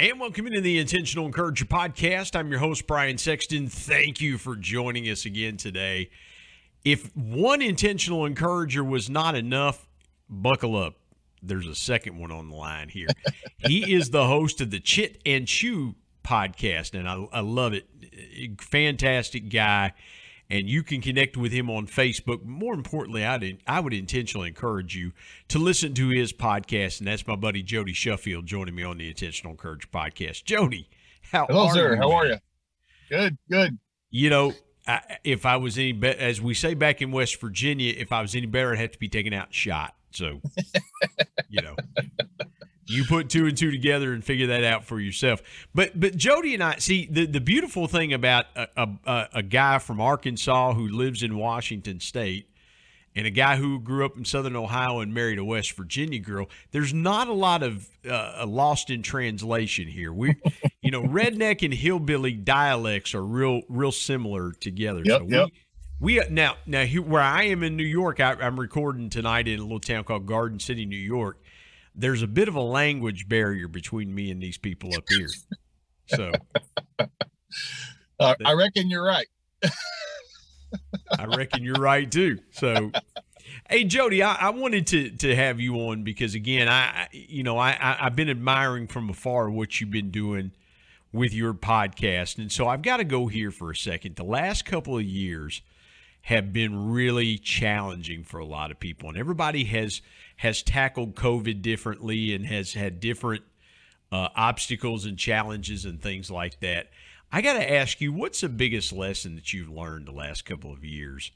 And welcome into the Intentional Encourager podcast. I'm your host, Brian Sexton. Thank you for joining us again today. If one intentional encourager was not enough, buckle up. There's a second one on the line here. he is the host of the Chit and Chew podcast, and I, I love it. Fantastic guy and you can connect with him on Facebook. More importantly, I'd, I would intentionally encourage you to listen to his podcast, and that's my buddy Jody Shuffield joining me on the Intentional Encourage podcast. Jody, how Hello, are sir. you? How are you? Good, good. You know, I, if I was any better, as we say back in West Virginia, if I was any better, I'd have to be taken out and shot. So, you know, you put two and two together and figure that out for yourself. But but Jody and I see the the beautiful thing about a, a, a guy from Arkansas who lives in Washington State and a guy who grew up in Southern Ohio and married a West Virginia girl. There's not a lot of uh, lost in translation here. We, you know, redneck and hillbilly dialects are real real similar together. Yep, so yep. we we now now here, where I am in New York, I, I'm recording tonight in a little town called Garden City, New York. There's a bit of a language barrier between me and these people up here. So Uh, I reckon you're right. I reckon you're right too. So, hey Jody, I, I wanted to to have you on because again, I you know I, I I've been admiring from afar what you've been doing with your podcast, and so I've got to go here for a second. The last couple of years have been really challenging for a lot of people, and everybody has has tackled COVID differently and has had different uh, obstacles and challenges and things like that. I got to ask you, what's the biggest lesson that you've learned the last couple of years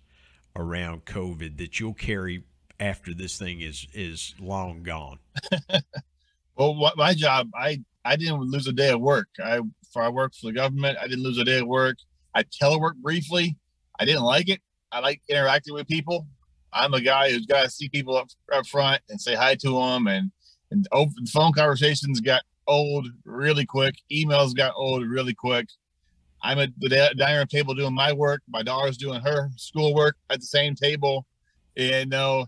around COVID that you'll carry after this thing is is long gone? Well, what, my job, I I didn't lose a day of work. I for I worked for the government. I didn't lose a day of work. I teleworked briefly. I didn't like it. I like interacting with people. I'm a guy who's got to see people up, up front and say hi to them. And and open phone conversations got old really quick. Emails got old really quick. I'm at the dining room table doing my work. My daughter's doing her schoolwork at the same table. And no,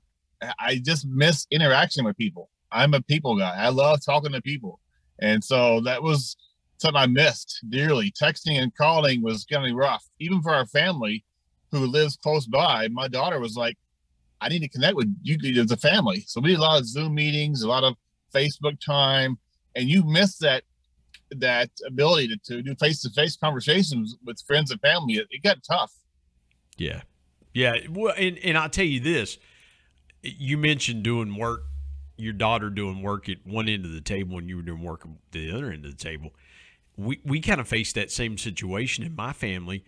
I just miss interaction with people. I'm a people guy. I love talking to people. And so that was something I missed dearly. Texting and calling was going to be rough, even for our family who lives close by. My daughter was like, I need to connect with you as a family. So we did a lot of Zoom meetings, a lot of Facebook time, and you miss that that ability to, to do face-to-face conversations with friends and family. It, it got tough. Yeah, yeah. Well, and and I'll tell you this: you mentioned doing work, your daughter doing work at one end of the table, and you were doing work at the other end of the table. We we kind of faced that same situation in my family,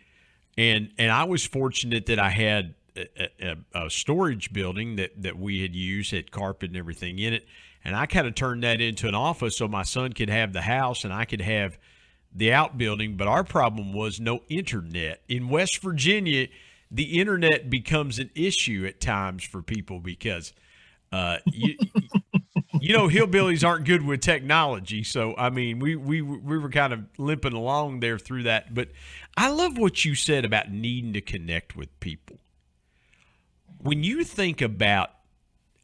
and and I was fortunate that I had a, a, a storage building that that we had used had carpet and everything in it, and I kind of turned that into an office so my son could have the house and I could have the outbuilding. But our problem was no internet in West Virginia. The internet becomes an issue at times for people because uh, you, you know hillbillies aren't good with technology. So I mean, we we we were kind of limping along there through that. But I love what you said about needing to connect with people. When you think about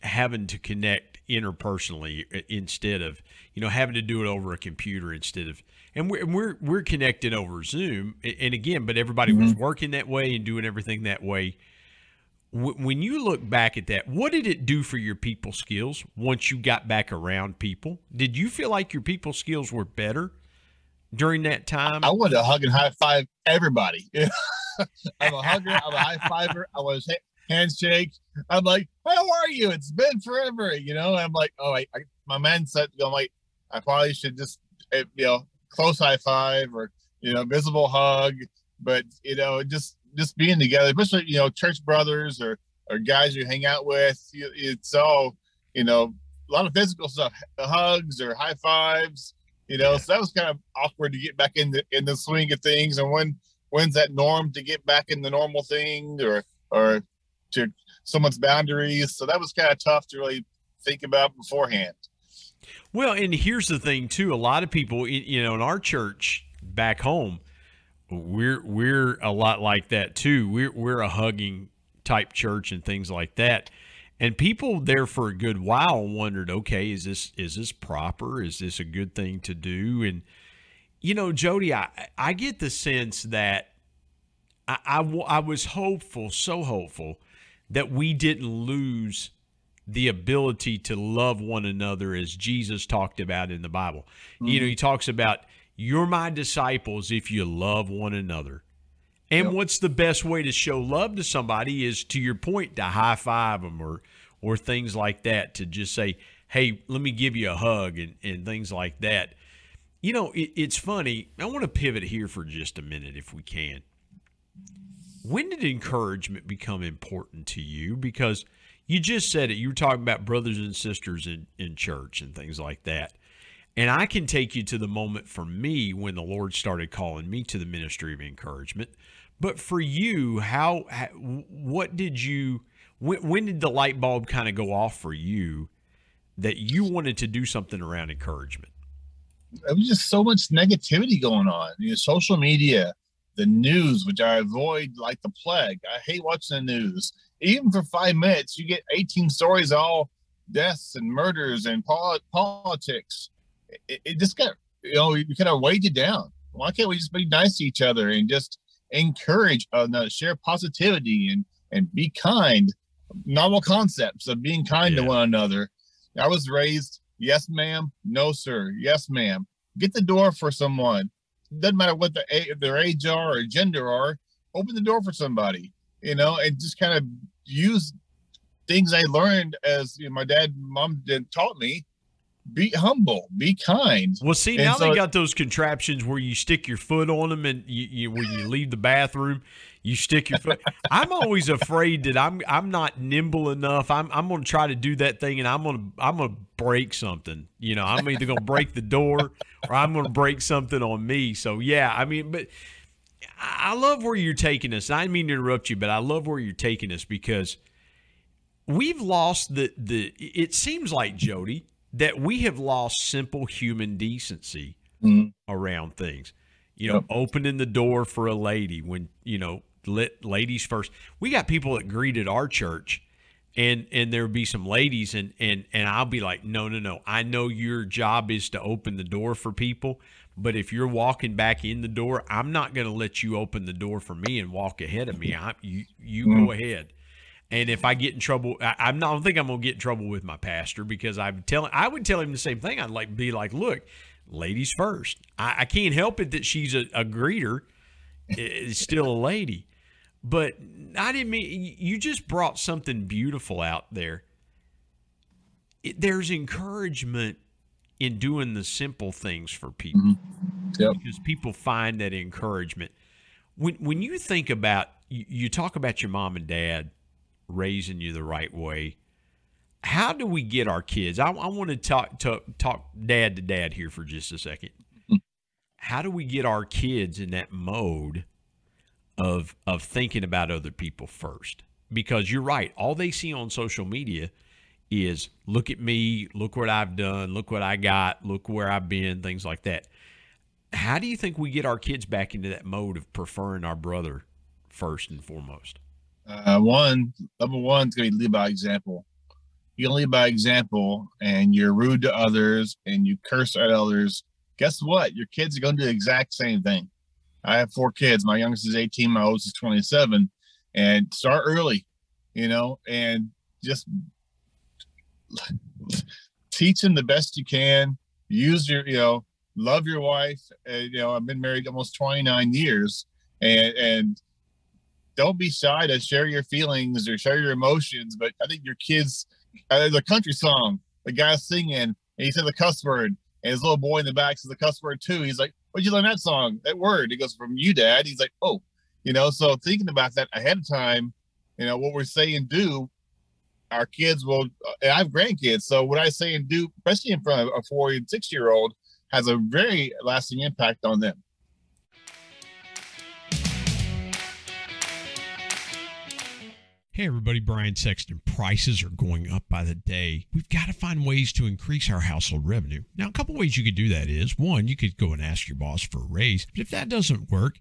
having to connect interpersonally instead of you know having to do it over a computer instead of and we're we're, we're connected over Zoom and again but everybody mm-hmm. was working that way and doing everything that way when you look back at that what did it do for your people skills once you got back around people did you feel like your people skills were better during that time I wanted to hug and high five everybody I'm a hugger I'm a high fiver I was handshake. I'm like, how are you? It's been forever, you know. I'm like, oh, I, I my going like, I probably should just, eh, you know, close high five or you know, visible hug. But you know, just just being together, especially you know, church brothers or or guys you hang out with, it's all you know, a lot of physical stuff, hugs or high fives. You know, so that was kind of awkward to get back in the in the swing of things. And when when's that norm to get back in the normal thing or or to someone's boundaries. So that was kind of tough to really think about beforehand. Well, and here's the thing too: a lot of people, you know, in our church back home, we're we're a lot like that too. We're we're a hugging type church and things like that. And people there for a good while wondered, okay, is this is this proper? Is this a good thing to do? And you know, Jody, I I get the sense that I, I, I was hopeful, so hopeful that we didn't lose the ability to love one another as Jesus talked about in the Bible. Mm-hmm. You know, he talks about you're my disciples if you love one another. And yep. what's the best way to show love to somebody is to your point to high five them or or things like that to just say, "Hey, let me give you a hug" and and things like that. You know, it, it's funny. I want to pivot here for just a minute if we can when did encouragement become important to you? Because you just said it. You were talking about brothers and sisters in, in church and things like that. And I can take you to the moment for me when the Lord started calling me to the ministry of encouragement. But for you, how, what did you, when, when did the light bulb kind of go off for you that you wanted to do something around encouragement? There was just so much negativity going on. You know, social media, the news, which I avoid like the plague. I hate watching the news. Even for five minutes, you get 18 stories, all deaths and murders and politics. It, it just got, you know, you kind of weighed you down. Why can't we just be nice to each other and just encourage, uh, share positivity and, and be kind? Novel concepts of being kind yeah. to one another. I was raised, yes, ma'am, no, sir, yes, ma'am. Get the door for someone doesn't matter what the, their age are or gender are, open the door for somebody, you know, and just kind of use things I learned as you know, my dad, mom did taught me. Be humble, be kind. Well, see, and now so, they got those contraptions where you stick your foot on them, and you, you when you leave the bathroom, you stick your foot. I'm always afraid that I'm I'm not nimble enough. I'm I'm going to try to do that thing, and I'm going to I'm going to break something. You know, I'm either going to break the door or I'm going to break something on me. So yeah, I mean, but I love where you're taking us. I didn't mean to interrupt you, but I love where you're taking us because we've lost the the. It seems like Jody that we have lost simple human decency mm-hmm. around things. You know, yep. opening the door for a lady when you know let ladies first. We got people that greeted our church and and there would be some ladies and and and I'll be like, no, no, no. I know your job is to open the door for people, but if you're walking back in the door, I'm not going to let you open the door for me and walk ahead of me. I, you you mm-hmm. go ahead. And if I get in trouble, I, I'm not. I don't think I'm gonna get in trouble with my pastor because I'm telling. I would tell him the same thing. I'd like be like, look, ladies first. I, I can't help it that she's a, a greeter. Is still a lady. But I didn't mean you just brought something beautiful out there. It, there's encouragement in doing the simple things for people mm-hmm. yep. because people find that encouragement. When when you think about you, you talk about your mom and dad raising you the right way. How do we get our kids? I, I want to talk, talk talk dad to dad here for just a 2nd mm-hmm. How do we get our kids in that mode of of thinking about other people first because you're right all they see on social media is look at me look what i've done look what i got look where i've been things like that how do you think we get our kids back into that mode of preferring our brother first and foremost uh, one number one is going to be lead by example you lead by example and you're rude to others and you curse at others, guess what? Your kids are going to do the exact same thing. I have four kids. My youngest is 18, my oldest is 27. And start early, you know, and just teach them the best you can. Use your, you know, love your wife. Uh, you know, I've been married almost 29 years, and and don't be shy to share your feelings or share your emotions. But I think your kids, uh, there's a country song, the guy singing, and he said the cuss word, and his little boy in the back says the cuss word too. He's like, "Where'd you learn that song? That word?" He goes, "From you, Dad." He's like, "Oh, you know." So thinking about that ahead of time, you know, what we're saying do our kids will and i have grandkids so what i say and do especially in front of a four and six year old has a very lasting impact on them Hey, everybody, Brian Sexton. Prices are going up by the day. We've got to find ways to increase our household revenue. Now, a couple ways you could do that is one, you could go and ask your boss for a raise. But if that doesn't work,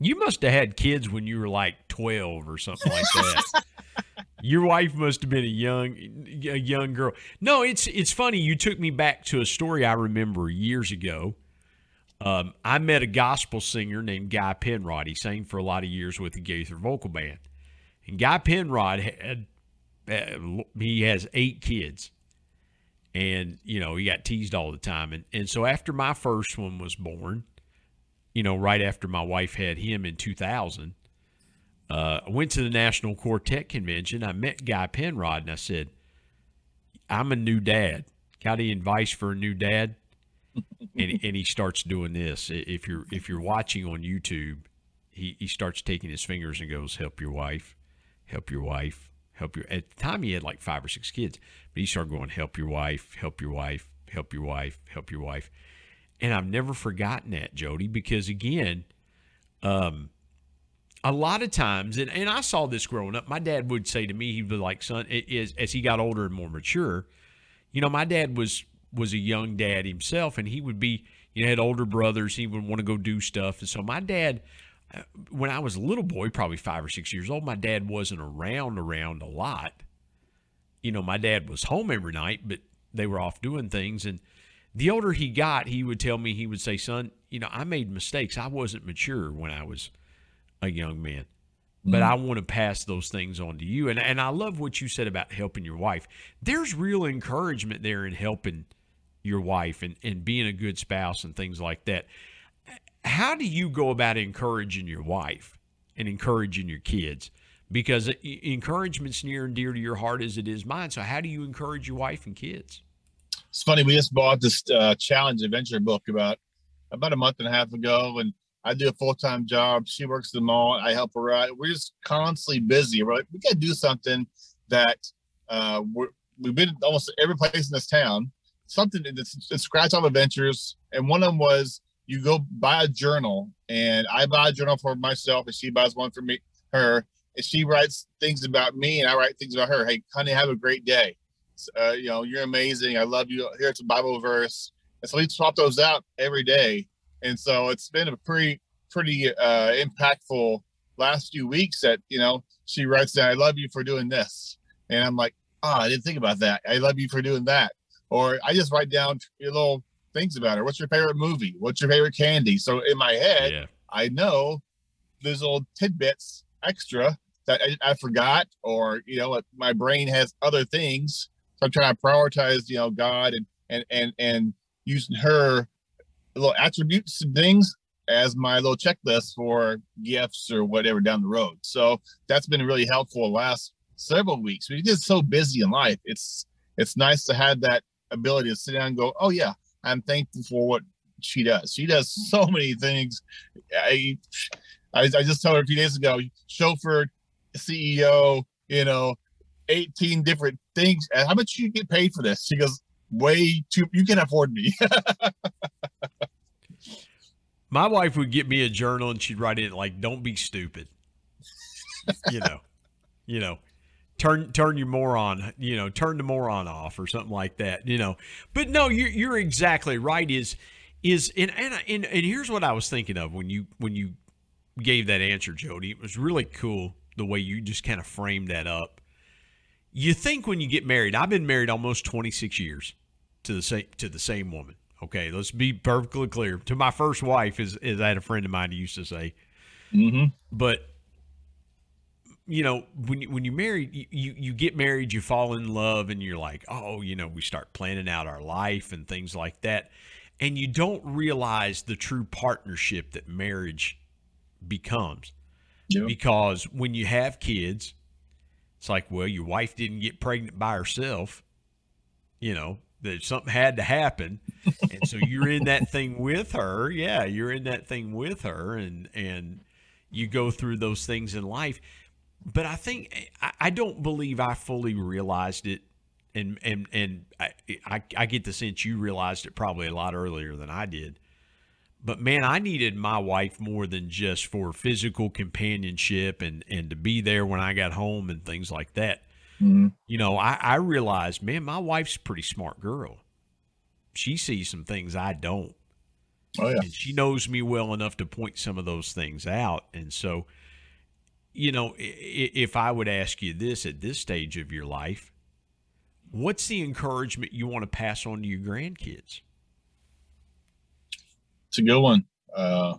You must have had kids when you were like 12 or something like that. Your wife must have been a young a young girl. No, it's it's funny. You took me back to a story I remember years ago. Um, I met a gospel singer named Guy Penrod. He sang for a lot of years with the Gaither Vocal Band. And Guy Penrod had uh, he has eight kids, and you know he got teased all the time. And and so after my first one was born, you know, right after my wife had him in 2000, uh, I went to the National Quartet Convention. I met Guy Penrod and I said, I'm a new dad. Got any advice for a new dad? and, and he starts doing this. If you're if you're watching on YouTube, he, he starts taking his fingers and goes, "Help your wife, help your wife, help your." At the time, he had like five or six kids, but he started going, "Help your wife, help your wife, help your wife, help your wife." And I've never forgotten that, Jody, because again, um, a lot of times, and, and I saw this growing up, my dad would say to me, he'd be like, son, as, he got older and more mature, you know, my dad was was a young dad himself, and he would be, you know, had older brothers, he would want to go do stuff. And so my dad, uh, when I was a little boy, probably five or six years old, my dad wasn't around around a lot. You know, my dad was home every night, but they were off doing things. And the older he got, he would tell me, he would say, son, you know, I made mistakes. I wasn't mature when I was a young man. But mm-hmm. I want to pass those things on to you. And and I love what you said about helping your wife. There's real encouragement there in helping your wife and, and being a good spouse and things like that. How do you go about encouraging your wife and encouraging your kids? Because encouragement's near and dear to your heart as it is mine. So how do you encourage your wife and kids? It's funny. We just bought this uh, challenge adventure book about about a month and a half ago, and I do a full time job. She works the mall. I help her out. We're just constantly busy. We're like, we got to do something that uh, we're, we've been almost every place in this town. Something that's, that's scratch off adventures, and one of them was you go buy a journal, and I buy a journal for myself, and she buys one for me, her, and she writes things about me, and I write things about her. Hey, honey, have a great day uh, you know, you're amazing. I love you. Here's a Bible verse. And so we swap those out every day. And so it's been a pretty, pretty uh, impactful last few weeks that, you know, she writes down, I love you for doing this. And I'm like, oh, I didn't think about that. I love you for doing that. Or I just write down little things about her. What's your favorite movie? What's your favorite candy? So in my head, yeah. I know there's little tidbits extra that I, I, forgot, or you know, my brain has other things trying to prioritize, you know, God and and and and using her little attributes and things as my little checklist for gifts or whatever down the road. So that's been really helpful the last several weeks. We're just so busy in life. It's it's nice to have that ability to sit down and go, oh yeah, I'm thankful for what she does. She does so many things. I I, I just told her a few days ago, chauffeur, CEO, you know, 18 different things. How much you get paid for this? She goes, way too, you can afford me. My wife would get me a journal and she'd write in like, don't be stupid. you know, you know, turn turn your moron you know turn the moron off or something like that you know but no you're, you're exactly right is is and, and and and here's what i was thinking of when you when you gave that answer jody it was really cool the way you just kind of framed that up you think when you get married i've been married almost 26 years to the same to the same woman okay? Let's be perfectly clear. To my first wife is is i had a friend of mine who used to say. Mm-hmm. but you know when you when you marry you you get married you fall in love and you're like oh you know we start planning out our life and things like that. And you don't realize the true partnership that marriage becomes. Yep. because when you have kids it's like well your wife didn't get pregnant by herself you know that something had to happen. And so you're in that thing with her. Yeah you're in that thing with her and and you go through those things in life. But I think I, I don't believe I fully realized it, and and and I, I, I get the sense you realized it probably a lot earlier than I did. But man, I needed my wife more than just for physical companionship and and to be there when I got home and things like that. Mm-hmm. You know, I, I realized, man, my wife's a pretty smart girl. She sees some things I don't. Oh yeah. And she knows me well enough to point some of those things out. And so you know, if I would ask you this at this stage of your life, what's the encouragement you want to pass on to your grandkids? It's a good one. Uh,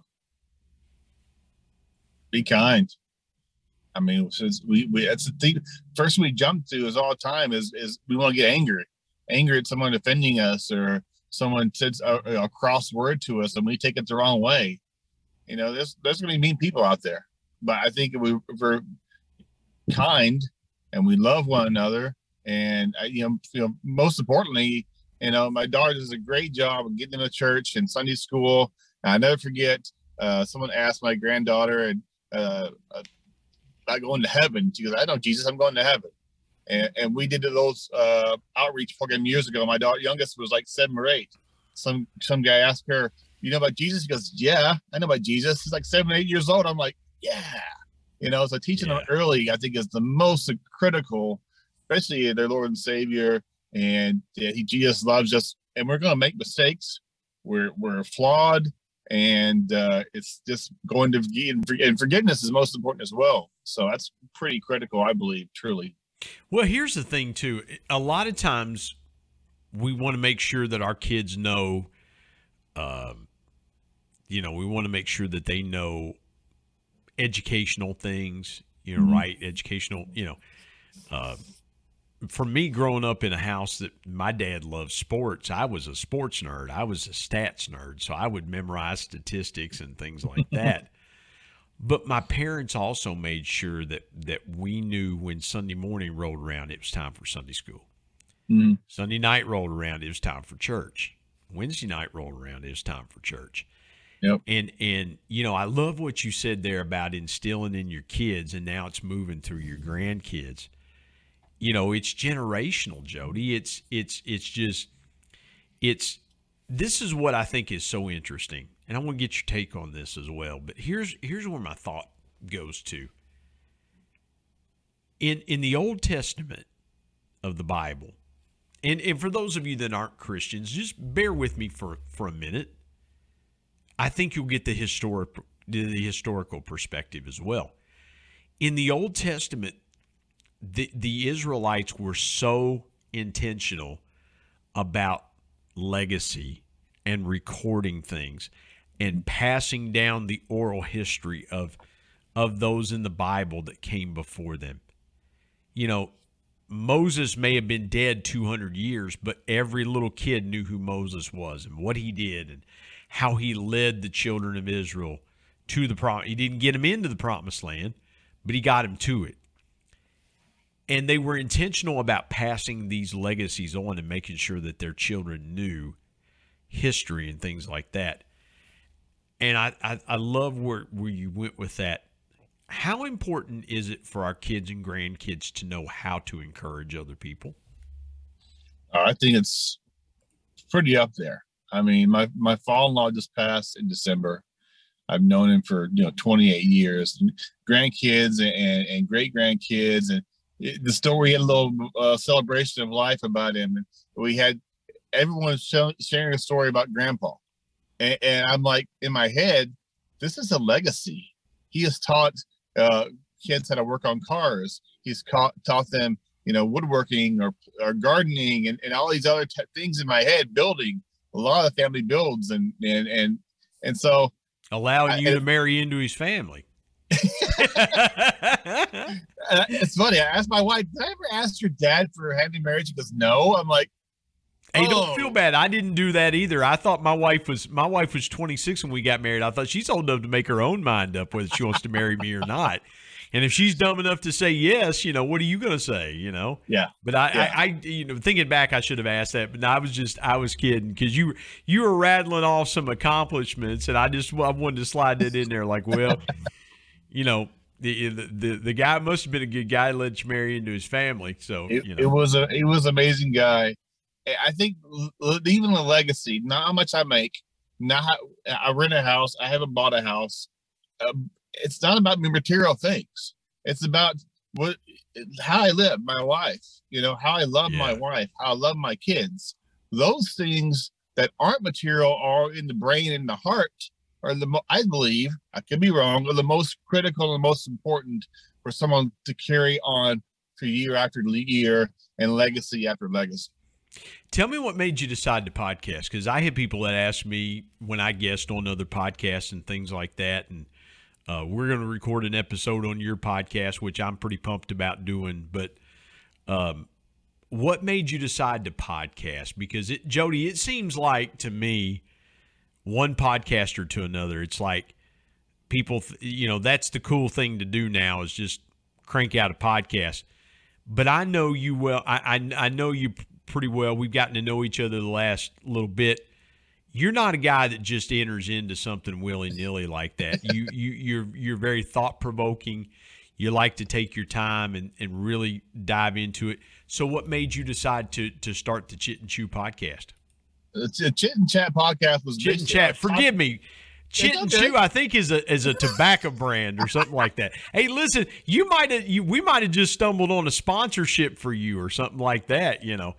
be kind. I mean, since we, we that's the thing. First we jump to is all time is is we want to get angry, angry at someone offending us or someone says a, a cross word to us and we take it the wrong way. You know, there's there's gonna be mean people out there but I think if, we, if we're kind and we love one another, and uh, you know, you know, most importantly, you know, my daughter does a great job of getting to church and Sunday school. And I never forget. Uh, someone asked my granddaughter, and uh, uh, "I going to heaven?" She goes, "I know Jesus. I'm going to heaven." And, and we did those uh, outreach program years ago. My daughter, youngest, was like seven or eight. Some some guy asked her, "You know about Jesus?" He goes, "Yeah, I know about Jesus." He's like seven, eight years old. I'm like, yeah. You know, so teaching yeah. them early, I think, is the most critical, especially their Lord and Savior. And yeah, he just loves us, and we're gonna make mistakes. We're we're flawed, and uh, it's just going to and forgiveness is most important as well. So that's pretty critical, I believe, truly. Well, here's the thing too. A lot of times, we want to make sure that our kids know. Um, you know, we want to make sure that they know educational things, you know, mm-hmm. right? Educational, you know. Uh, for me, growing up in a house that my dad loved sports, I was a sports nerd. I was a stats nerd, so I would memorize statistics and things like that. but my parents also made sure that that we knew when Sunday morning rolled around, it was time for Sunday school. Mm-hmm. Sunday night rolled around, it was time for church. Wednesday night rolled around, it was time for church. Yep. And and you know, I love what you said there about instilling in your kids and now it's moving through your grandkids. You know, it's generational, Jody. It's it's it's just it's this is what I think is so interesting. And I want to get your take on this as well. But here's here's where my thought goes to. In in the Old Testament of the Bible, and, and for those of you that aren't Christians, just bear with me for, for a minute I think you'll get the historic the historical perspective as well. In the Old Testament, the the Israelites were so intentional about legacy and recording things and passing down the oral history of of those in the Bible that came before them. You know, Moses may have been dead 200 years, but every little kid knew who Moses was and what he did and how he led the children of Israel to the prom. He didn't get them into the promised land, but he got them to it. And they were intentional about passing these legacies on and making sure that their children knew history and things like that. And I, I, I love where, where you went with that. How important is it for our kids and grandkids to know how to encourage other people? Uh, I think it's pretty up there. I mean, my my father-in-law just passed in December. I've known him for you know 28 years. Grandkids and, and great grandkids, and the story had a little uh, celebration of life about him. We had everyone show, sharing a story about Grandpa, and, and, I'm like in my head, this is a legacy. He has taught uh, kids how to work on cars. He's taught taught them you know, woodworking or, or gardening and, and all these other t- things in my head, building a lot of the family builds. And, and, and, and so allowing I, you to marry into his family. it's funny. I asked my wife, did I ever ask your dad for hand in marriage? He goes, no. I'm like, Hey, don't oh. feel oh. bad. I didn't do that either. I thought my wife was my wife was 26 when we got married. I thought she's old enough to make her own mind up whether she wants to marry me or not. And if she's dumb enough to say yes, you know, what are you going to say? You know? Yeah. But I, yeah. I, I, you know, thinking back, I should have asked that, but I was just, I was kidding because you, you were rattling off some accomplishments, and I just, I wanted to slide that in there. Like, well, you know, the, the the guy must have been a good guy. to Let you marry into his family. So it, you know. it was a, it was amazing guy. I think even the legacy, not how much I make, not how I rent a house. I haven't bought a house. Um, it's not about material things. It's about what how I live, my life. you know, how I love yeah. my wife, how I love my kids. Those things that aren't material are in the brain and the heart are the I believe, I could be wrong, are the most critical and most important for someone to carry on for year after year and legacy after legacy. Tell me what made you decide to podcast because I have people that ask me when I guest on other podcasts and things like that, and uh, we're going to record an episode on your podcast, which I'm pretty pumped about doing. But um, what made you decide to podcast? Because it, Jody, it seems like to me, one podcaster to another, it's like people, you know, that's the cool thing to do now is just crank out a podcast. But I know you well. I, I, I know you pretty well. We've gotten to know each other the last little bit you're not a guy that just enters into something willy nilly like that. you you you're you're very thought provoking. You like to take your time and, and really dive into it. So, what made you decide to to start the Chit and Chew podcast? The Chit and Chat podcast was Chit and Chat. Forgive me. Chit and Chew, I think, is a is a tobacco brand or something like that. Hey, listen, you might have you we might have just stumbled on a sponsorship for you or something like that. You know,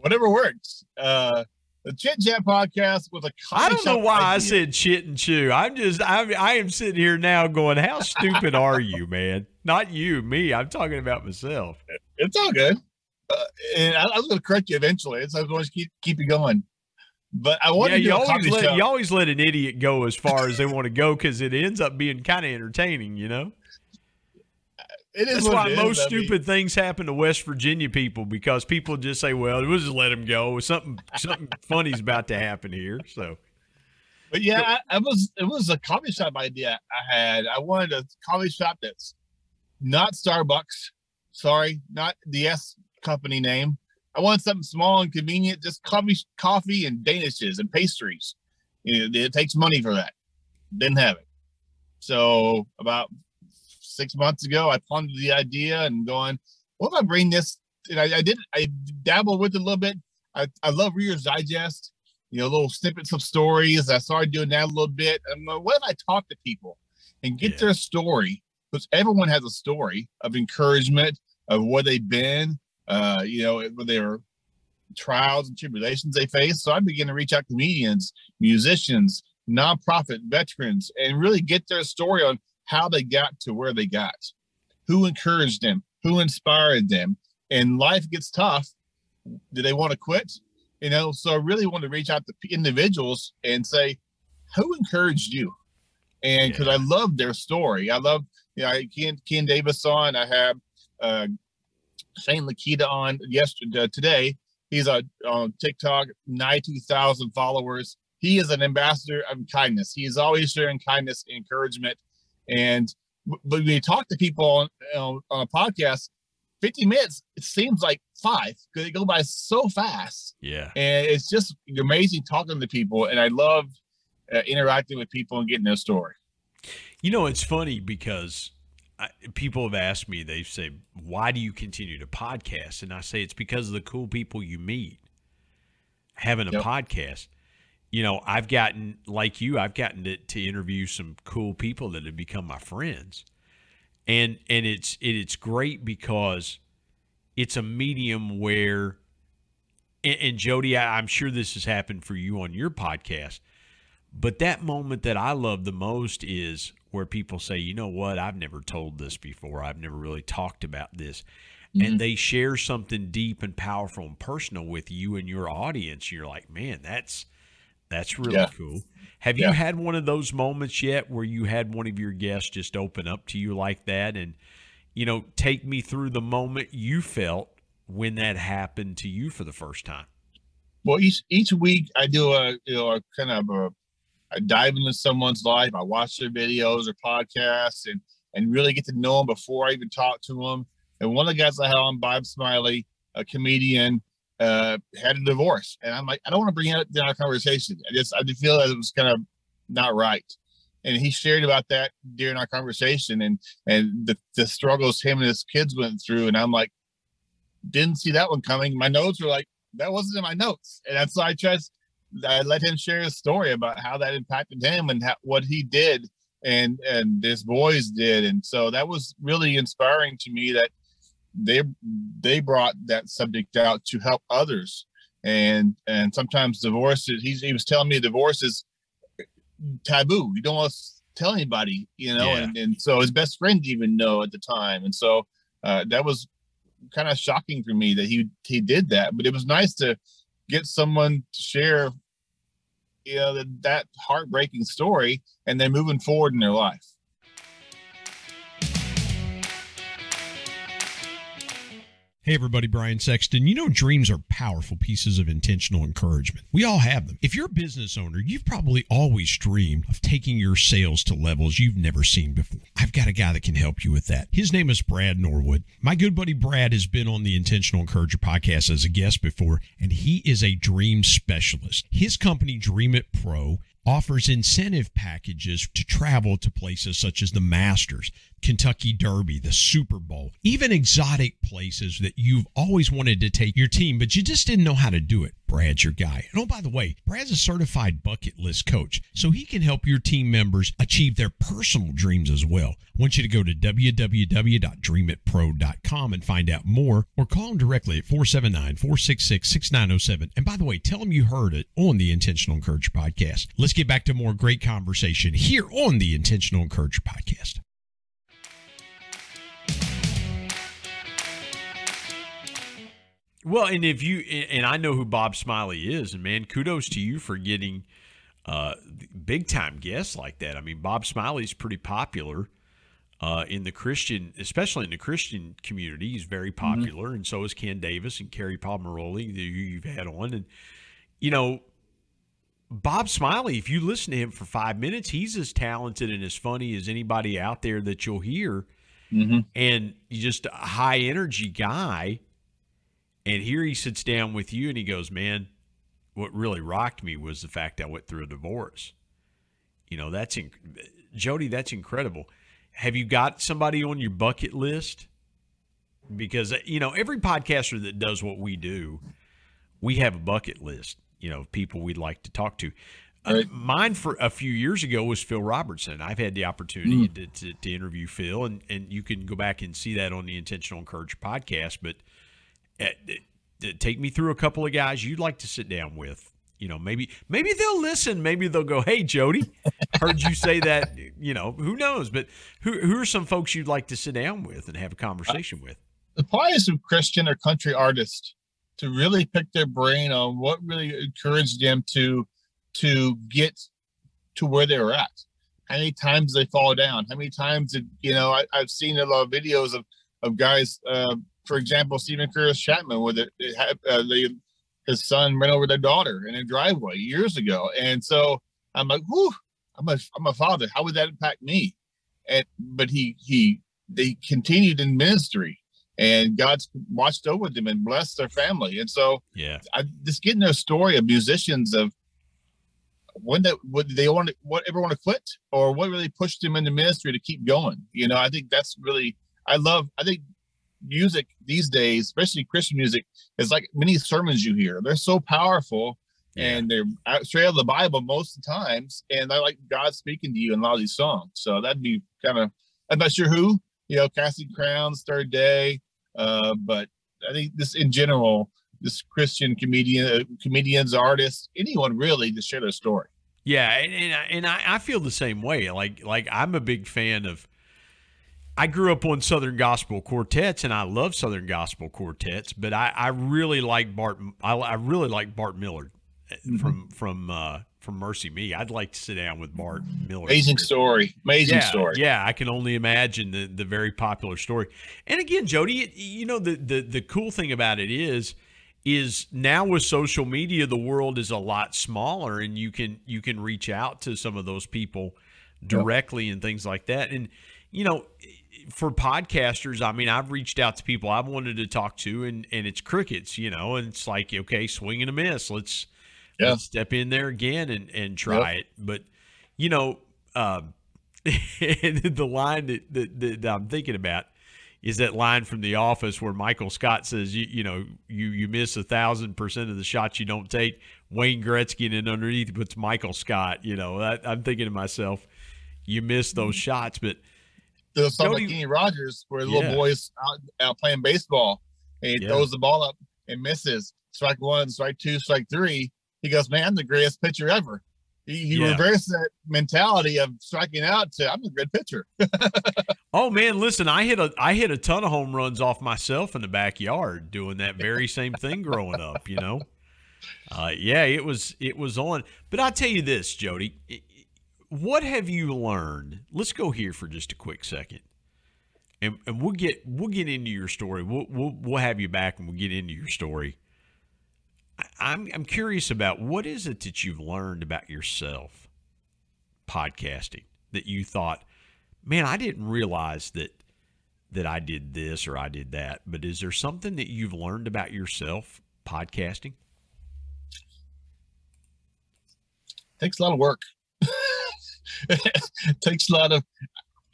whatever works. Uh, the Chit Chat podcast with a. I don't know why idea. I said chit and chew. I'm just I I am sitting here now going, how stupid are you, man? Not you, me. I'm talking about myself. It's all good, uh, and I, I was going to correct you eventually. So I was going to keep keep you going. But I want yeah, to you always let you always let an idiot go as far as they want to go because it ends up being kind of entertaining, you know. It is That's why most is. stupid I mean, things happen to West Virginia people because people just say, "Well, we'll just let him go. Something something funny's about to happen here." So, but yeah, I, I, was it was a coffee shop idea I had. I wanted a coffee shop that's not Starbucks. Sorry, not the S company name. I wanted something small and convenient, just coffee, coffee and danishes and pastries. You know, it takes money for that. Didn't have it. So about six months ago, I pondered the idea and going, what if I bring this? And I, I did, I dabbled with it a little bit. I, I love Reader's Digest, you know, little snippets of stories. I started doing that a little bit. And what if I talk to people and get yeah. their story? Because everyone has a story of encouragement of where they've been, uh, you know, their trials and tribulations they face. So I began to reach out to comedians, musicians, nonprofit veterans, and really get their story on how they got to where they got, who encouraged them, who inspired them. And life gets tough. Do they want to quit? You know, so I really want to reach out to individuals and say, who encouraged you? And because yeah. I love their story, I love, you know, I Ken, Ken Davis on, I have uh, Shane Lakita on yesterday, uh, today. He's on, on uh, TikTok, 90,000 followers. he is an ambassador of kindness. He is always sharing kindness and encouragement. And but when you talk to people on, on, on a podcast, 50 minutes it seems like five because they go by so fast. Yeah. And it's just amazing talking to people. And I love uh, interacting with people and getting their story. You know, it's funny because I, people have asked me, they say, why do you continue to podcast? And I say, it's because of the cool people you meet having a yep. podcast. You know, I've gotten, like you, I've gotten to, to interview some cool people that have become my friends. And, and it's, it, it's great because it's a medium where, and, and Jody, I, I'm sure this has happened for you on your podcast, but that moment that I love the most is where people say, you know what, I've never told this before. I've never really talked about this. Mm-hmm. And they share something deep and powerful and personal with you and your audience. You're like, man, that's that's really yeah. cool. Have yeah. you had one of those moments yet where you had one of your guests just open up to you like that and you know, take me through the moment you felt when that happened to you for the first time? Well, each each week I do a you know a kind of a I dive into someone's life. I watch their videos or podcasts and and really get to know them before I even talk to them. And one of the guys I had on, Bob Smiley, a comedian, uh, had a divorce, and I'm like, I don't want to bring it up in our conversation. I just I just feel that it was kind of not right. And he shared about that during our conversation and and the, the struggles him and his kids went through. And I'm like, didn't see that one coming. My notes were like, that wasn't in my notes. And that's why I just I let him share his story about how that impacted him and how, what he did and and his boys did. And so that was really inspiring to me that they they brought that subject out to help others. And and sometimes divorce is he's, he was telling me divorce is taboo. You don't want to tell anybody you know yeah. and, and so his best friend even know at the time. And so uh, that was kind of shocking for me that he he did that. But it was nice to get someone to share you know that, that heartbreaking story and then moving forward in their life Hey everybody, Brian Sexton. You know, dreams are powerful pieces of intentional encouragement. We all have them. If you're a business owner, you've probably always dreamed of taking your sales to levels you've never seen before. I've got a guy that can help you with that. His name is Brad Norwood. My good buddy Brad has been on the Intentional Encourager podcast as a guest before, and he is a dream specialist. His company, Dream It Pro, offers incentive packages to travel to places such as the Masters, Kentucky Derby, the Super Bowl, even exotic places that you've always wanted to take your team, but you just didn't know how to do it. Brad's your guy. And oh, by the way, Brad's a certified bucket list coach, so he can help your team members achieve their personal dreams as well. I want you to go to www.dreamitpro.com and find out more, or call him directly at 479 466 6907. And by the way, tell him you heard it on the Intentional Encourager podcast. Let's get back to more great conversation here on the Intentional Encourager podcast. Well, and if you and I know who Bob Smiley is, and man, kudos to you for getting uh, big time guests like that. I mean, Bob Smiley's pretty popular uh, in the Christian, especially in the Christian community. He's very mm-hmm. popular, mm-hmm. and so is Ken Davis and Carrie Pomeroli, who you've had on, and you know. Bob Smiley, if you listen to him for five minutes, he's as talented and as funny as anybody out there that you'll hear. Mm-hmm. And just a high energy guy and here he sits down with you and he goes, Man, what really rocked me was the fact I went through a divorce. You know, that's inc- Jody, that's incredible. Have you got somebody on your bucket list? Because, you know, every podcaster that does what we do, we have a bucket list, you know, people we'd like to talk to. Uh, right. Uh, mine for a few years ago was Phil Robertson. I've had the opportunity mm. to, to, to, interview Phil, and, and you can go back and see that on the Intentional Encourage podcast. But take me through a couple of guys you'd like to sit down with. You know, maybe maybe they'll listen. Maybe they'll go, "Hey, Jody, heard you say that." You know, who knows? But who who are some folks you'd like to sit down with and have a conversation with? Probably of Christian or country artists to really pick their brain on what really encouraged them to to get to where they were at. How many times they fall down? How many times did you know? I, have seen a lot of videos of of guys uh, for example, Steven Curtis Chapman, where they, uh, they his son ran over their daughter in a driveway years ago. And so I'm like, whew, I'm a I'm a father. How would that impact me? And but he he they continued in ministry and God's watched over them and blessed their family. And so yeah, I just getting their story of musicians of when that what they want to what ever want to quit or what really pushed them into ministry to keep going. You know, I think that's really I love I think music these days, especially Christian music, is like many sermons you hear. They're so powerful yeah. and they're straight out of the Bible most of the times. And I like God speaking to you in a lot of these songs. So that'd be kind of I'm not sure who, you know, Casting Crowns, Third Day, uh, but I think this in general, this Christian comedian, uh, comedians, artists, anyone really to share their story. Yeah, and and, I, and I, I feel the same way. Like like I'm a big fan of. I grew up on Southern Gospel quartets, and I love Southern Gospel quartets. But I, I really like Bart. I, I really like Bart Millard uh, mm-hmm. from from uh, from MercyMe. I'd like to sit down with Bart Millard. Amazing story. Amazing yeah, story. Yeah, I can only imagine the the very popular story. And again, Jody, you know the the the cool thing about it is is now with social media the world is a lot smaller and you can you can reach out to some of those people directly yep. and things like that and you know for podcasters i mean i've reached out to people i've wanted to talk to and and it's crickets you know and it's like okay swing and a miss let's, yeah. let's step in there again and and try yep. it but you know um, the line that, that, that i'm thinking about is that line from The Office where Michael Scott says, you, you know, you you miss a thousand percent of the shots you don't take. Wayne Gretzky and then underneath puts Michael Scott. You know, I, am thinking to myself, you miss those mm-hmm. shots, but there's something like Kenny Rogers where the yeah. little boy's out, out, playing baseball and he yeah. throws the ball up and misses. Strike one, strike two, strike three. He goes, "Man, I'm the greatest pitcher ever." He, he yeah. reversed that mentality of striking out to I'm a good pitcher. oh man, listen, I hit a I hit a ton of home runs off myself in the backyard doing that very same thing growing up. You know, uh, yeah, it was it was on. But I tell you this, Jody, what have you learned? Let's go here for just a quick second. And, and we'll get we'll get into your story. We'll, we'll we'll have you back and we'll get into your story. I'm I'm curious about what is it that you've learned about yourself podcasting that you thought, man, I didn't realize that that I did this or I did that. But is there something that you've learned about yourself podcasting? Takes a lot of work. takes a lot of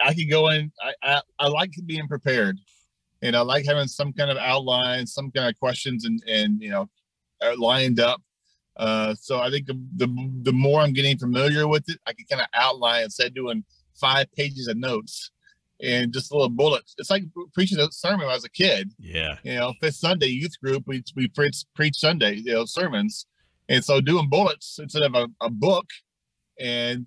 I can go in I, I, I like being prepared and I like having some kind of outline, some kind of questions and and you know lined up. Uh, so I think the, the, the more I'm getting familiar with it, I can kind of outline instead of doing five pages of notes and just little bullets. It's like preaching a sermon when I was a kid. Yeah. You know, fifth Sunday youth group, we we preach preach Sunday, you know, sermons. And so doing bullets instead of a, a book and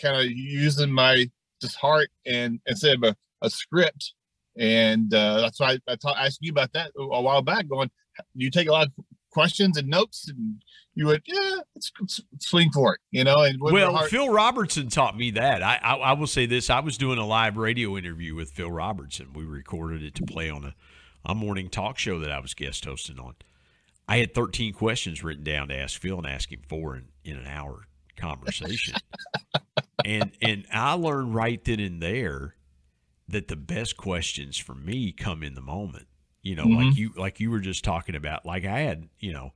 kind of using my just heart and instead of a, a script. And uh, that's why I, I, ta- asked you about that a while back, going, you take a lot of questions and notes and you would yeah let's, let's swing for it you know and well heart- phil robertson taught me that. I, I, I will say this i was doing a live radio interview with phil robertson. We recorded it to play on a, a morning talk show that i was guest hosting on. I had 13 questions written down to ask phil and ask him four in, in an hour conversation and and i learned right then and there that the best questions for me come in the moment you know, mm-hmm. like you like you were just talking about. Like I had, you know,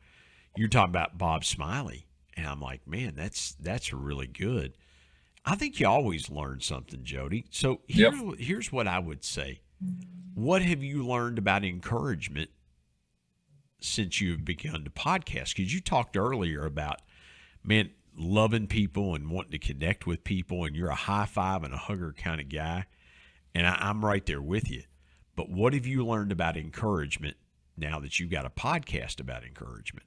you're talking about Bob Smiley, and I'm like, man, that's that's really good. I think you always learn something, Jody. So here, yep. here's what I would say. What have you learned about encouragement since you've begun to podcast? Because you talked earlier about, man, loving people and wanting to connect with people, and you're a high five and a hugger kind of guy. And I, I'm right there with you. But what have you learned about encouragement now that you've got a podcast about encouragement?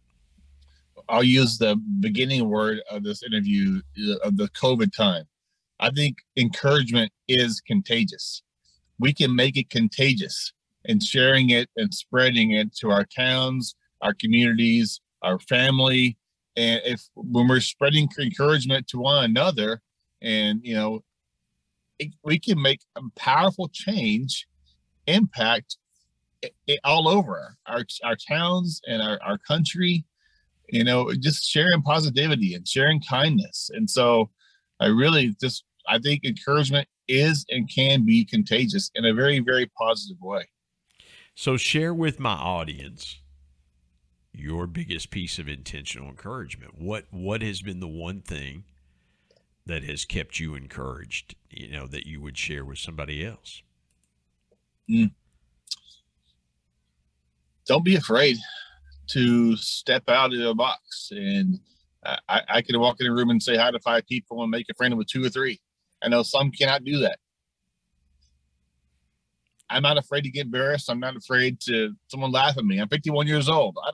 I'll use the beginning word of this interview uh, of the COVID time. I think encouragement is contagious. We can make it contagious and sharing it and spreading it to our towns, our communities, our family. And if when we're spreading encouragement to one another, and you know, it, we can make a powerful change impact it, it, all over our, our towns and our, our country. you know, just sharing positivity and sharing kindness. And so I really just, I think encouragement is and can be contagious in a very, very positive way. So share with my audience your biggest piece of intentional encouragement. What what has been the one thing that has kept you encouraged, you know, that you would share with somebody else? Mm. Don't be afraid to step out of the box. And I, I could walk in a room and say hi to five people and make a friend with two or three. I know some cannot do that. I'm not afraid to get embarrassed. I'm not afraid to someone laugh at me. I'm 51 years old. I,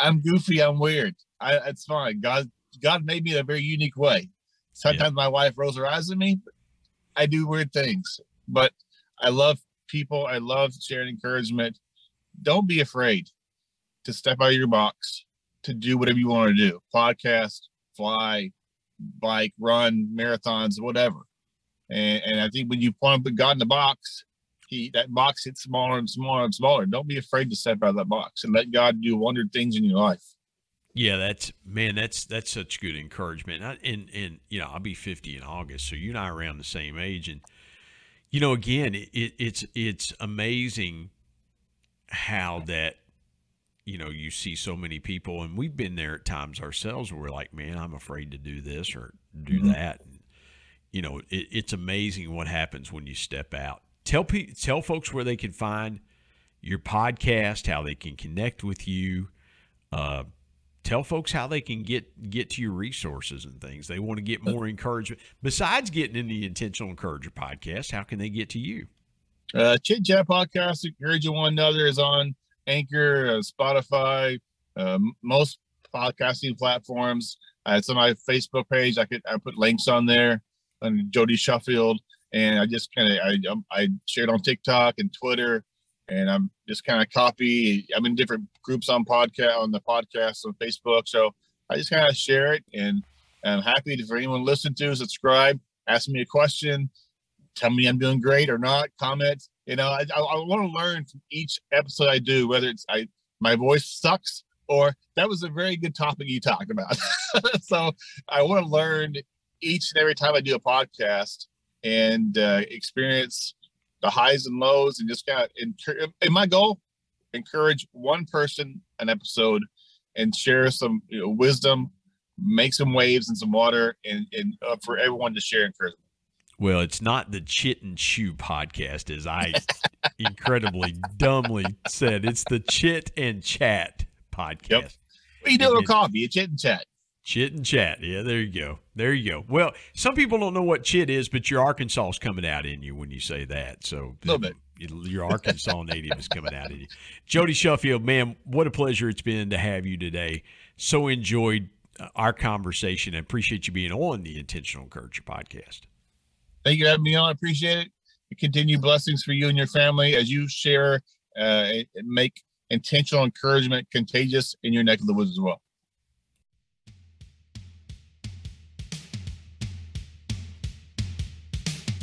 am goofy. I'm weird. I, it's fine. God, God made me in a very unique way. Sometimes yeah. my wife rolls her eyes at me. I do weird things, but I love people. I love sharing encouragement. Don't be afraid to step out of your box, to do whatever you want to do podcast, fly, bike, run, marathons, whatever. And, and I think when you put God in the box, he that box gets smaller and smaller and smaller. Don't be afraid to step out of that box and let God do wonder things in your life. Yeah, that's man, that's that's such good encouragement. I, and and you know, I'll be fifty in August, so you and I are around the same age, and you know, again, it, it, it's it's amazing how that you know you see so many people and we've been there at times ourselves where we're like man i'm afraid to do this or do mm-hmm. that and, you know it, it's amazing what happens when you step out tell pe- tell folks where they can find your podcast how they can connect with you uh, tell folks how they can get get to your resources and things they want to get more encouragement besides getting in the intentional encourager podcast how can they get to you uh chit chat podcast encouraging one another is on Anchor, uh, Spotify, uh, most podcasting platforms. Uh, it's on my Facebook page. I could I put links on there on Jody Shuffield, and I just kind of I um, I shared on TikTok and Twitter, and I'm just kind of copy. I'm in different groups on podcast on the podcast on Facebook, so I just kind of share it, and I'm happy for anyone to listen to, subscribe, ask me a question, tell me I'm doing great or not, comment. You know, I, I, I want to learn from each episode I do, whether it's I my voice sucks or that was a very good topic you talked about. so I want to learn each and every time I do a podcast and uh, experience the highs and lows and just kind of and my goal encourage one person an episode and share some you know, wisdom make some waves and some water and, and uh, for everyone to share encouragement well, it's not the Chit and Chew podcast, as I incredibly dumbly said. It's the Chit and Chat podcast. Yep. You doing with coffee? A chit and chat. Chit and chat. Yeah, there you go. There you go. Well, some people don't know what chit is, but your Arkansas is coming out in you when you say that. So a little bit. Your Arkansas native is coming out in you. Jody Shuffield, man, what a pleasure it's been to have you today. So enjoyed uh, our conversation and appreciate you being on the Intentional Encourager podcast. Thank you for having me on. I appreciate it. Continue blessings for you and your family as you share uh, and make intentional encouragement contagious in your neck of the woods as well.